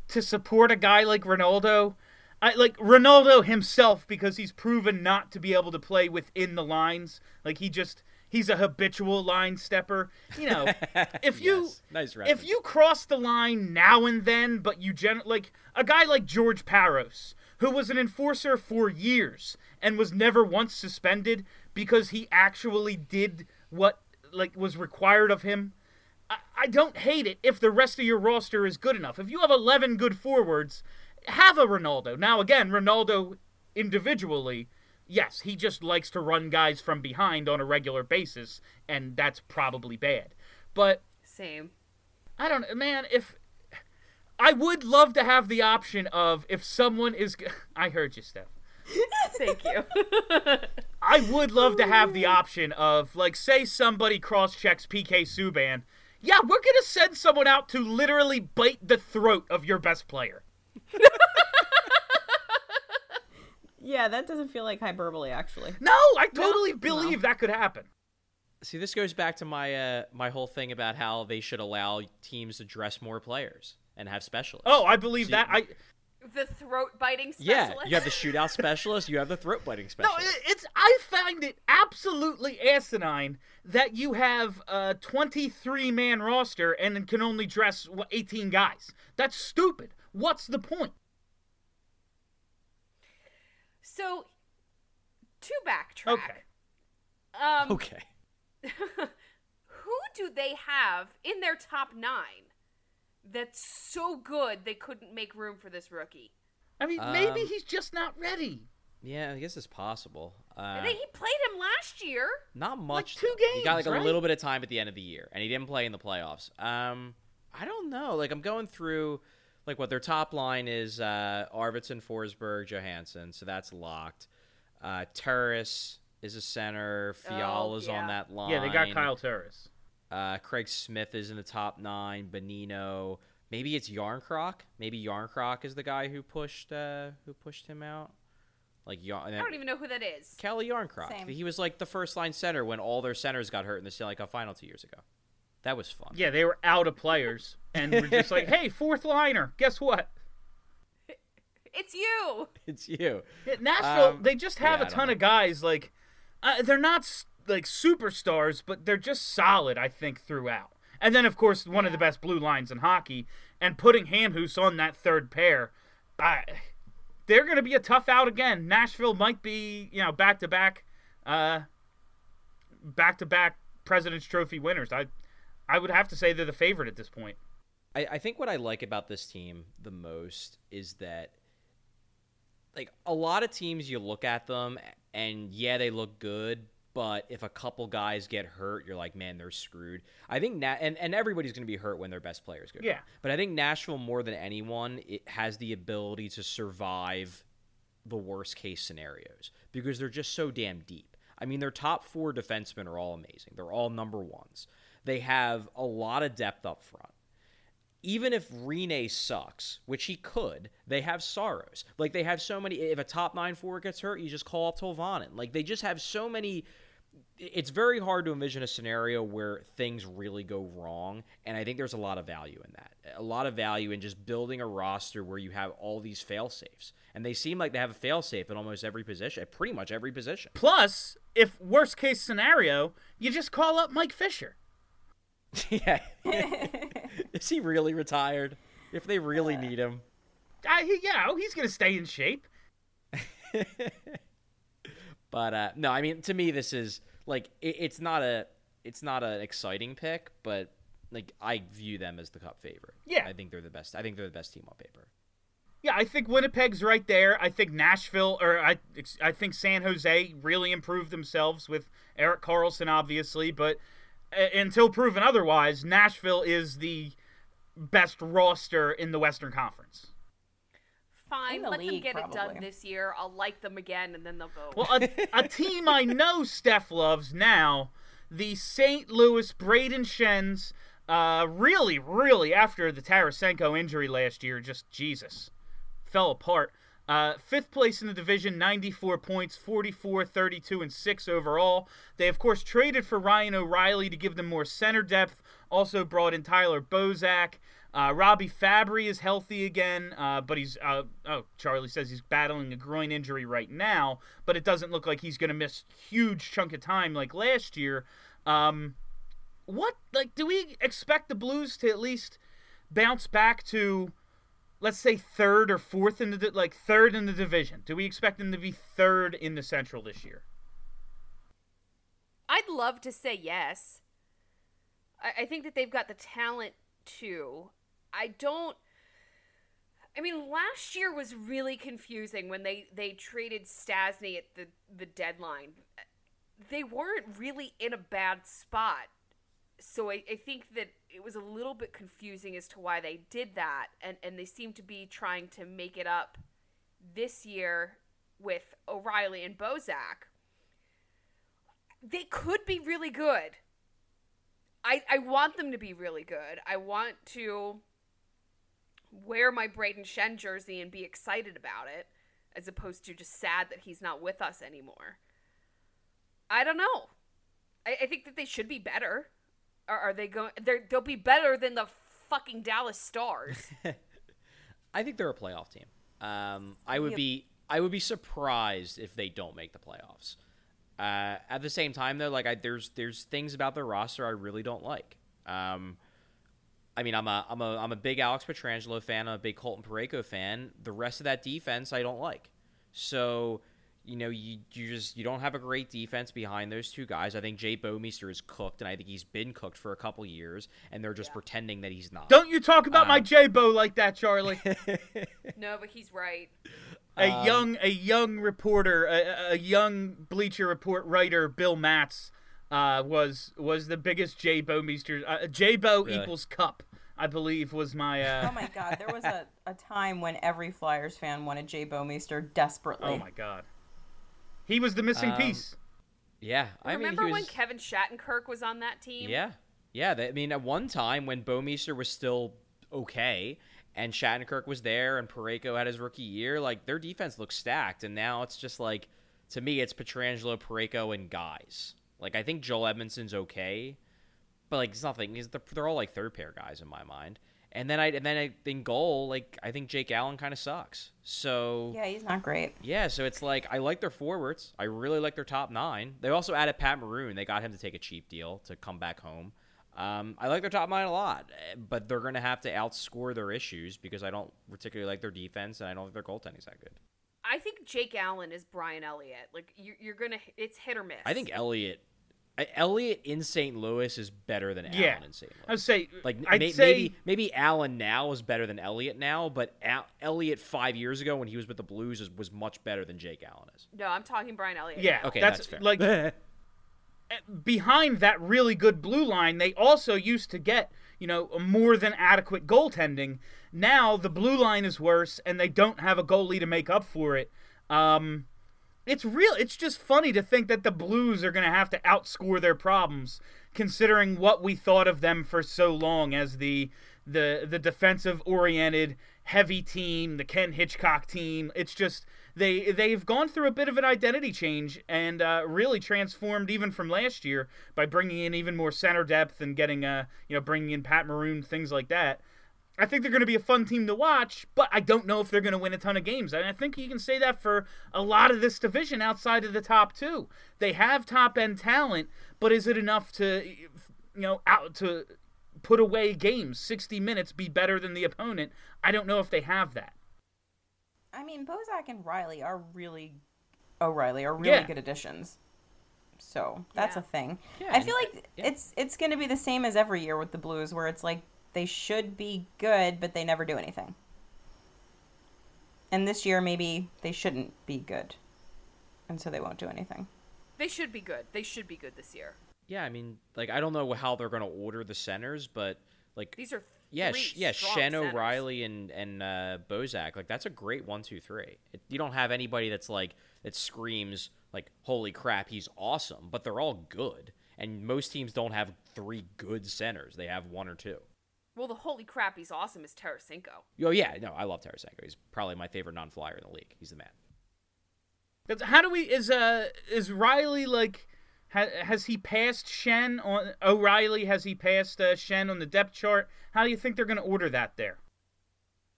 to support a guy like Rinaldo, I like Rinaldo himself because he's proven not to be able to play within the lines. Like he just he's a habitual line stepper. You know, if you Yes. nice if you cross the line now and then, but you gen like a guy like George Parros, who was an enforcer for years and was never once suspended because he actually did what like was required of him. I, I don't hate it if the rest of your roster is good enough. If you have 11 good forwards, have a Rinaldo. Now, again, Rinaldo individually, yes, he just likes to run guys from behind on a regular basis, and that's probably bad. But Same. I don't man, if I would love to have the option of if someone is I heard you, Steph. Thank you. I would love to have the option of like say somebody cross checks PK Subban. Yeah, we're gonna send someone out to literally bite the throat of your best player. Yeah, that doesn't feel like hyperbole, actually. No, I totally believe that could happen. See, this goes back to my uh, my whole thing about how they should allow teams to dress more players and have specialists. Oh, I believe See, that. I the throat biting specialist. yeah, you have the shootout specialist, you have the throat biting specialist. it- it's I find it absolutely asinine that you have a 23 man roster and can only dress 18 guys. That's stupid. What's the point? So to backtrack. Okay. Um okay. who do they have in their top nine that's so good they couldn't make room for this rookie? I mean, maybe Um, he's just not ready. Yeah, I guess it's possible. Uh, They- he played him last year. Not much. Like two though. He got like games, a little bit of time at the end of the year, and he didn't play in the playoffs. Um, I don't know. Like I'm going through, like what their top line is: uh, Arvidsson, Forsberg, Johansen. So that's locked. Uh, Turris is a center. Fiala's Oh, yeah. on that line. Yeah, they got Kyle Turris. Uh, Craig Smith is in the top nine. Bonino. Maybe it's Jarnkrok. Maybe Jarnkrok is the guy who pushed uh, who pushed him out. Like Yarn- I don't even know who that is. Calle Jarnkrok. Same. He was like the first line center when all their centers got hurt in the Stanley Cup final two years ago. That was fun. Yeah, they were out of players, and we're just like, hey, fourth liner. Guess what? It's you. It's you. Yeah, Nashville, Um, they just have yeah, a I ton of guys. Like, uh, they're not like superstars, but they're just solid. I think throughout. And then, of course, one of the best blue lines in hockey, and putting Hamhuis on that third pair, I, they're going to be a tough out again. Nashville might be, you know, back to back, back to back President's Trophy winners. I, I would have to say they're the favorite at this point. I, I think what I like about this team the most is that like a lot of teams you look at them and yeah they look good but if a couple guys get hurt you're like man they're screwed. I think Na- and, and everybody's going to be hurt when their best players go down. Yeah. but i think nashville more than anyone it has the ability to survive the worst case scenarios because they're just so damn deep. I mean their top four defensemen are all amazing. They're all number ones. They have a lot of depth up front even if Rinne sucks, which he could, they have Saros. Like they have so many. If a top nine forward gets hurt, you just call up Tolvanen. Like they just have so many. It's very hard to envision a scenario where things really go wrong, and I think there's a lot of value in that. A lot of value in just building a roster where you have all these fail safes, and they seem like they have a fail safe in almost every position, at pretty much every position. Plus, if worst case scenario, you just call up Mike Fisher. yeah, is he really retired? If they really need him, Uh, he, yeah, he's going to stay in shape. But uh, no, I mean to me this is like it, it's not a it's not an exciting pick, but like I view them as the cup favorite. Yeah. I think they're the best. I think they're the best team on paper. Yeah, I think Winnipeg's right there. I think Nashville, or I, I think San Jose really improved themselves with Erik Karlsson, obviously. But uh, until proven otherwise, Nashville is the best roster in the Western Conference. Fine, In the let them league, get it done this year. I'll like them again, and then they'll go. Well, a, a team I know Steph loves now, the St. Louis Brayden Schenns. Uh, really, really, after the Tarasenko injury last year, just Jesus, fell apart. Uh, fifth place in the division, 94 points, 44, 32, and 6 overall. They, of course, traded for Ryan O'Reilly to give them more center depth. Also brought in Tyler Bozak. Uh, Robby Fabbri is healthy again, uh, but he's uh, oh Charlie says he's battling a groin injury right now, but it doesn't look like he's going to miss huge chunk of time like last year. Um, what like do we expect the Blues to at least bounce back to, let's say third or fourth in the like third in the division? Do we expect them to be third in the Central this year? I'd love to say yes. I, I think that they've got the talent to. I don't. I mean, last year was really confusing when they they traded Stastny at the the deadline. They weren't really in a bad spot, so I, I think that it was a little bit confusing as to why they did that, and and they seem to be trying to make it up this year with O'Reilly and Bozak they could be really good. I I want them to be really good. I want to wear my Brayden Schenn jersey and be excited about it, as opposed to just sad that he's not with us anymore. I don't know. I, I think that they should be better. Are, are they going? They'll be better than the fucking Dallas Stars. I think they're a playoff team. Um, I would be I would be surprised if they don't make the playoffs. Uh, at the same time, though, like I, there's there's things about their roster I really don't like. Um, I mean, I'm a I'm a I'm a big Alex Pietrangelo fan. I'm a big Colton Parayko fan. The rest of that defense I don't like. So, you know, you you just you don't have a great defense behind those two guys. I think Jay Bouwmeester is cooked, and I think he's been cooked for a couple years, and they're just pretending that he's not. Don't you talk about my Um, J Bo like that, Charlie. no, but he's right. a Um, young a young reporter, a, a young Bleacher Report writer, Bill Matz, uh, was was the biggest Jay Bouwmeester. Uh, J Bo Really? equals cup, I believe, was my. Uh, Oh my god, there was a, a time when every Flyers fan wanted Jay Bouwmeester desperately. oh my god, he was the missing Um, piece. Yeah, I mean, Remember he when Kevin Shattenkirk was on that team? Yeah, yeah. They, I mean, at one time when Bouwmeester was still okay, and Shattenkirk was there, and Parayko had his rookie year. Like their defense looks stacked, and now it's just like to me, it's Pietrangelo, Parayko, and guys. Like I think Joel Edmundson's okay, but like it's nothing. He's, they're, they're all like third pair guys in my mind. And then I and then I, in goal, like I think Jake Allen kind of sucks. So Yeah, he's not great. yeah, so it's like I like their forwards. I really like their top nine. They also added Pat Maroon. They got him to take a cheap deal to come back home. Um, I like their top nine a lot, but they're going to have to outscore their issues because I don't particularly like their defense and I don't think their goaltending's that good. I think Jake Allen is Brian Elliott. Like you're, you're gonna, it's hit or miss. I think Elliott, I- Elliott in St. Louis is better than Yeah. Allen in St. Louis. I would say, Like I'd may- say, maybe maybe Allen now is better than Elliott now, but Al- Elliott five years ago when he was with the Blues is, was much better than Jake Allen is. no. I'm talking Brian Elliott. yeah, Okay, that's, that's, fair. like behind that really good blue line, they also used to get, you know, a more than adequate goaltending. Now the blue line is worse, and they don't have a goalie to make up for it. Um, it's real. It's just funny to think that the Blues are going to have to outscore their problems, considering what we thought of them for so long as the the the defensive oriented heavy team, the Ken Hitchcock team. It's just they they've gone through a bit of an identity change and uh, really transformed even from last year by bringing in even more center depth and getting uh you know bringing in Pat Maroon things like that. I think they're going to be a fun team to watch, but I don't know if they're going to win a ton of games. And I think you can say that for a lot of this division outside of the top two. They have top end talent, but is it enough to, you know, out to put away games, 60 minutes, be better than the opponent? I don't know if they have that. I mean, Bozak and Riley are really oh, O'Reilly are really Yeah. good additions. So that's Yeah. a thing. Yeah, I feel like yeah. it's it's going to be the same as every year with the Blues, where it's like they should be good, but they never do anything. And this year, maybe they shouldn't be good, and so they won't do anything. They should be good. They should be good this year. Yeah, I mean, like I don't know how they're going to order the centers, but like These are yeah, three sh- yeah, Schenn. O'Reilly and and uh, Bozak, like that's a great one, two, three. It, you don't have anybody that's like that screams like holy crap, he's awesome, but they're all good. And most teams don't have three good centers; they have one or two. Well, the holy crap, he's awesome is Tarasenko. Oh yeah, no, I love Tarasenko. He's probably my favorite non-flyer in the league. He's the man. That's, how do we is uh is Riley like ha, has he passed Schenn on O'Reilly? Has he passed uh, Schenn on the depth chart? How do you think they're going to order that there?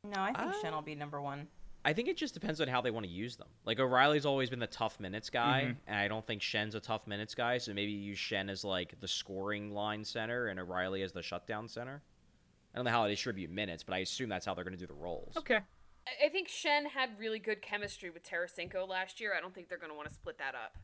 No, I think Uh, Schenn will be number one. I think it just depends on how they want to use them. Like O'Reilly's always been the tough minutes guy, Mm-hmm. and I don't think Schenn's a tough minutes guy. So maybe you use Schenn as like the scoring line center and O'Reilly as the shutdown center. I don't know how they distribute minutes, but I assume that's how they're going to do the roles. Okay. I- I think Schenn had really good chemistry with Tarasenko last year. I don't think they're going to want to split that up.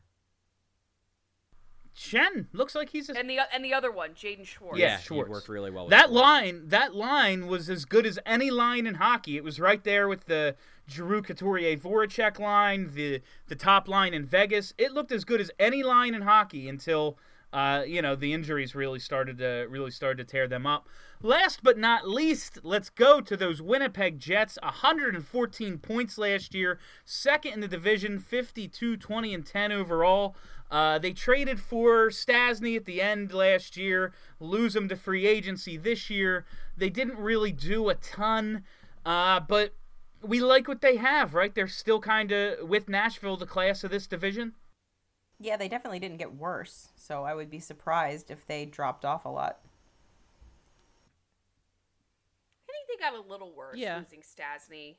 Schenn looks like he's a, And the and the other one, Jaden Schwartz. Yeah, Yeah, he Schwartz. worked really well. With that Schwartz. line. That line was as good as any line in hockey. It was right there with the Giroux Couturier Voracek line, the the top line in Vegas. It looked as good as any line in hockey until. Uh, you know the injuries really started to really started to tear them up. Last but not least, let's go to those Winnipeg Jets. 114 points last year, second in the division, 52, 20, and 10 overall. Uh, they traded for Stastny at the end last year, lose him to free agency this year. They didn't really do a ton, uh, but we like what they have, right? They're still kind of with Nashville, the class of this division. Yeah, they definitely didn't get worse, so I would be surprised if they dropped off a lot. I think they got a little worse Yeah. losing Stastny.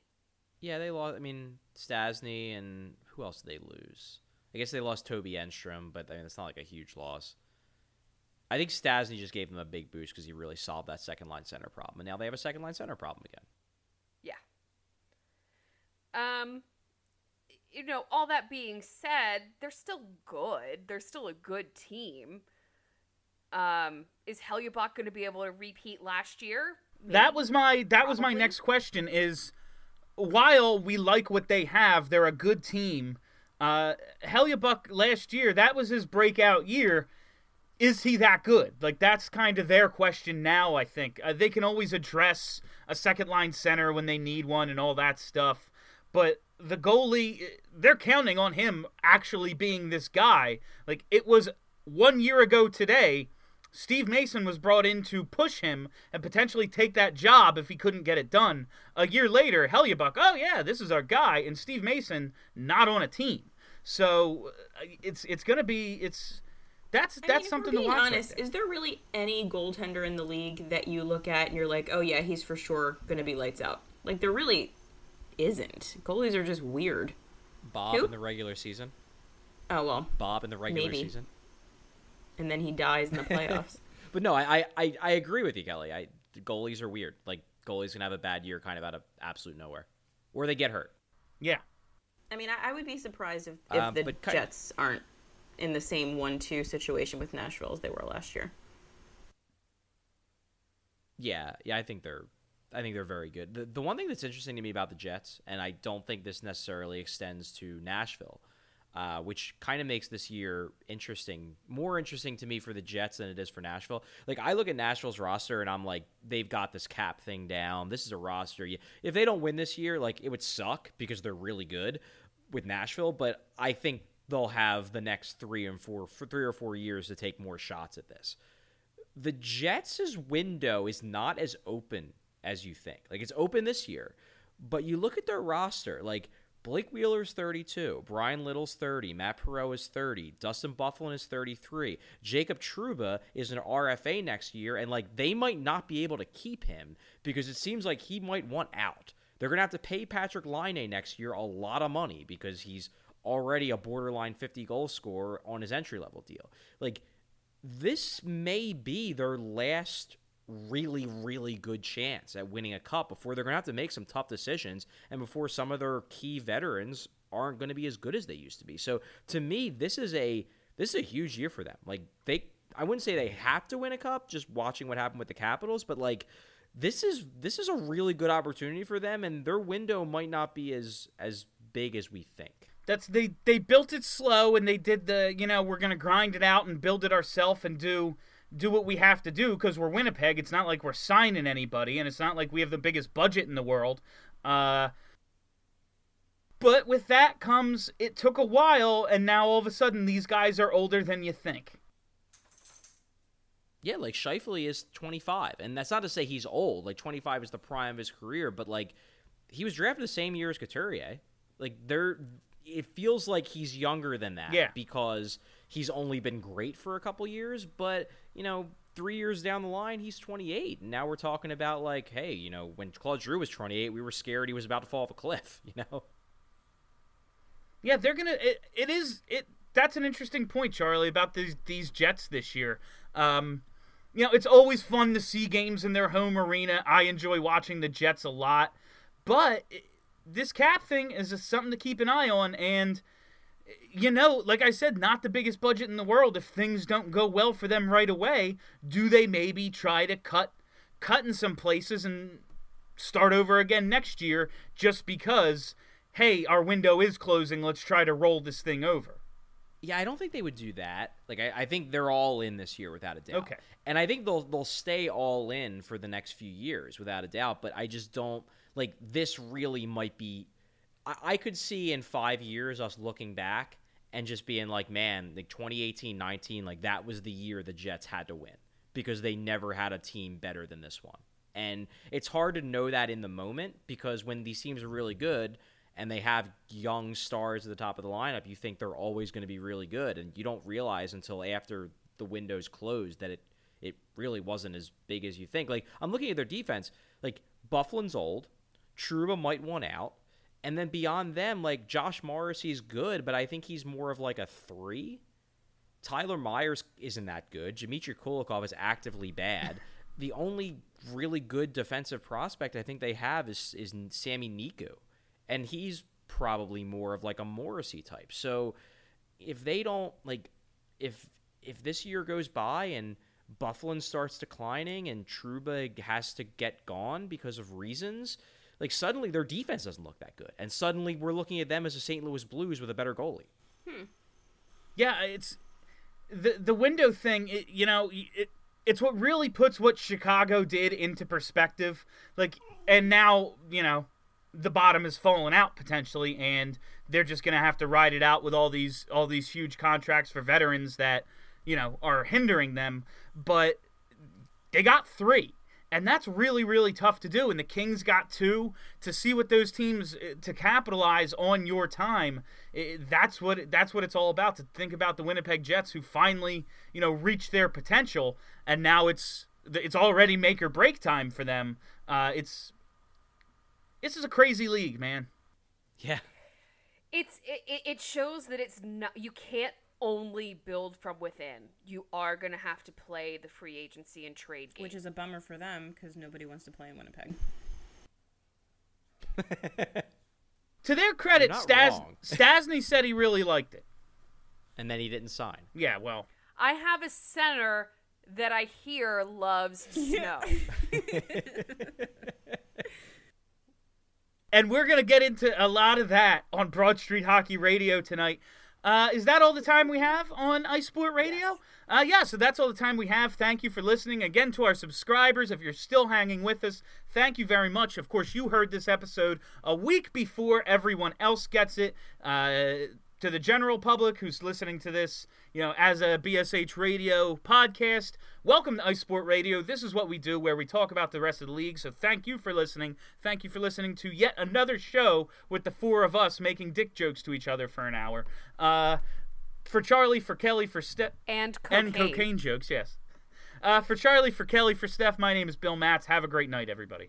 Yeah, they lost. I mean, Stastny and who else did they lose? I guess they lost Toby Enstrom, but I mean, it's not like a huge loss. I think Stastny just gave them a big boost because he really solved that second line center problem, and now they have a second line center problem again. Yeah. Um, you know, all that being said, they're still good. They're still a good team. Um, is Hellebuyck going to be able to repeat last year? That was my that was my next question is while we like what they have, they're a good team. Uh Hellebuyck last year, that was his breakout year. Is he that good? Like that's kind of their question now, I think. Uh, they can always address a second line center when they need one and all that stuff. But the goalie, they're counting on him actually being this guy. Like it was 1 year ago today Steve Mason was brought in to push him and potentially take that job if he couldn't get it done. A year later, Hellebuyck, oh yeah, this is our guy, and Steve Mason not on a team. So uh, it's it's gonna be it's that's I that's mean, something to watch. right honest, there. is there really any goaltender in the league that you look at and you're like, oh yeah, he's for sure going to be lights out? Like there really isn't. Goalies are just weird. Bob Who? in the regular season. Oh well, Bob in the regular Maybe. season. and then he dies in the playoffs. But no, I, I, I, I agree with you, Kelly. I goalies are weird. Like goalies can have a bad year kind of out of absolute nowhere, or they get hurt. yeah. I mean, I, I would be surprised if, if Um, the but ki- Jets aren't in the same one-two situation with Nashville as they were last year. Yeah, yeah, I think they're, I think they're very good. The, the one thing that's interesting to me about the Jets, and I don't think this necessarily extends to Nashville, uh, which kind of makes this year interesting, more interesting to me for the Jets than it is for Nashville. Like I look at Nashville's roster, and I'm like, they've got this cap thing down. This is a roster. If they don't win this year, like it would suck because they're really good with Nashville, but I think they'll have the next three and four, three or four years to take more shots at this the Jets' window is not as open as you think. Like it's open this year, but you look at their roster, like Blake Wheeler's 32, Bryan Little's 30, Matt Perreault is 30, Dustin Byfuglien is 33, Jacob Trouba is an RFA next year, and like they might not be able to keep him because it seems like he might want out. They're gonna have to pay Patrik Laine next year a lot of money because he's already a borderline 50 goal scorer on his entry level deal. Like this may be their last really, really good chance at winning a cup before they're going to have to make some tough decisions and before some of their key veterans aren't going to be as good as they used to be. So to me, this is a this is a huge year for them. Like they I wouldn't say they have to win a cup just watching what happened with the Capitals, but like this is this is a really good opportunity for them and their window might not be as as big as we think. That's they they built it slow and they did the you know we're gonna grind it out and build it ourselves and do do what we have to do because we're Winnipeg. It's not like we're signing anybody and it's not like we have the biggest budget in the world. Uh, but with that comes it took a while and now all of a sudden these guys are older than you think. Yeah, like Scheifele is 25, and that's not to say he's old. Like 25 is the prime of his career, but like he was drafted the same year as Couturier. Like they're, it feels like he's younger than that. Yeah. because he's only been great for a couple years, but you know. Three years down the line, he's 28, and now we're talking about like, hey, you know, when Claude Giroux was 28, we were scared he was about to fall off a cliff. You know, Yeah, they're gonna. It, it is it. That's an interesting point, Charlie, about these these Jets this year. Um, you know, it's always fun to see games in their home arena. I enjoy watching the Jets a lot, but it, this cap thing is just something to keep an eye on. And you know, like I said, not the biggest budget in the world. If things don't go well for them right away, do they maybe try to cut cut in some places and start over again next year just because? Hey, our window is closing. Let's try to roll this thing over. Yeah, I don't think they would do that. Like, I, I think they're all in this year without a doubt. Okay. and I think they'll they'll stay all in for the next few years without a doubt. But I just don't like this. Really, might be. I, I could see in five years us looking back and just being like, man, like 2018, 19, like that was the year the Jets had to win because they never had a team better than this one. And it's hard to know that in the moment because when these teams are really good and they have young stars at the top of the lineup, you think they're always going to be really good, and you don't realize until after the window's closed that it it really wasn't as big as you think. Like I'm looking at their defense, like Byfuglien's old, Trouba might want out, and then beyond them, like Josh Morrissey's good, but I think he's more of like a three. Tyler Myers isn't that good. Dmitry Kulikov is actively bad. the only really good defensive prospect I think they have is is Sami Niku, and he's probably more of like a Morrissey type. So if they don't like, if if this year goes by and Byfuglien starts declining and Trouba has to get gone because of reasons, like suddenly their defense doesn't look that good, and suddenly we're looking at them as a St. Louis Blues with a better goalie. Hmm. Yeah, it's the the window thing. It, you know, it it's what really puts what Chicago did into perspective. Like, and now you know the bottom has fallen out potentially, and they're just gonna have to ride it out with all these all these huge contracts for veterans that you know, are hindering them, but they got three. And that's really, really tough to do. And the Kings got two to see what those teams uh, to capitalize on your time. It, that's what that's what it's all about. To think about the Winnipeg Jets, who finally, you know, reached their potential, and now it's it's already make or break time for them. Uh, it's this is a crazy league, man. Yeah. It's it, it shows that it's not you can't only build from within. You are going to have to play the free agency and trade game. Which is a bummer for them because nobody wants to play in Winnipeg. to their credit, Stas- Stastny said he really liked it. And then he didn't sign. Yeah, well, I have a center that I hear loves snow. and we're gonna get into a lot of that on Broad Street Hockey Radio tonight. Uh, is that all the time we have on Ice Sport Radio? Uh, yeah, so that's all the time we have. Thank you for listening. Again, to our subscribers, if you're still hanging with us, thank you very much. Of course, you heard this episode a week before everyone else gets it. Uh, to the general public who's listening to this, you know, as a BSH radio podcast, welcome to Ice Sport Radio. This is what we do where we talk about the rest of the league. So thank you for listening. Thank you for listening to yet another show with the four of us making dick jokes to each other for an hour. Uh, for Charlie, for Kelly, for Steph, and cocaine. and cocaine jokes, yes. Uh, for Charlie, for Kelly, for Steph, my name is Bill Matz. Have a great night, everybody.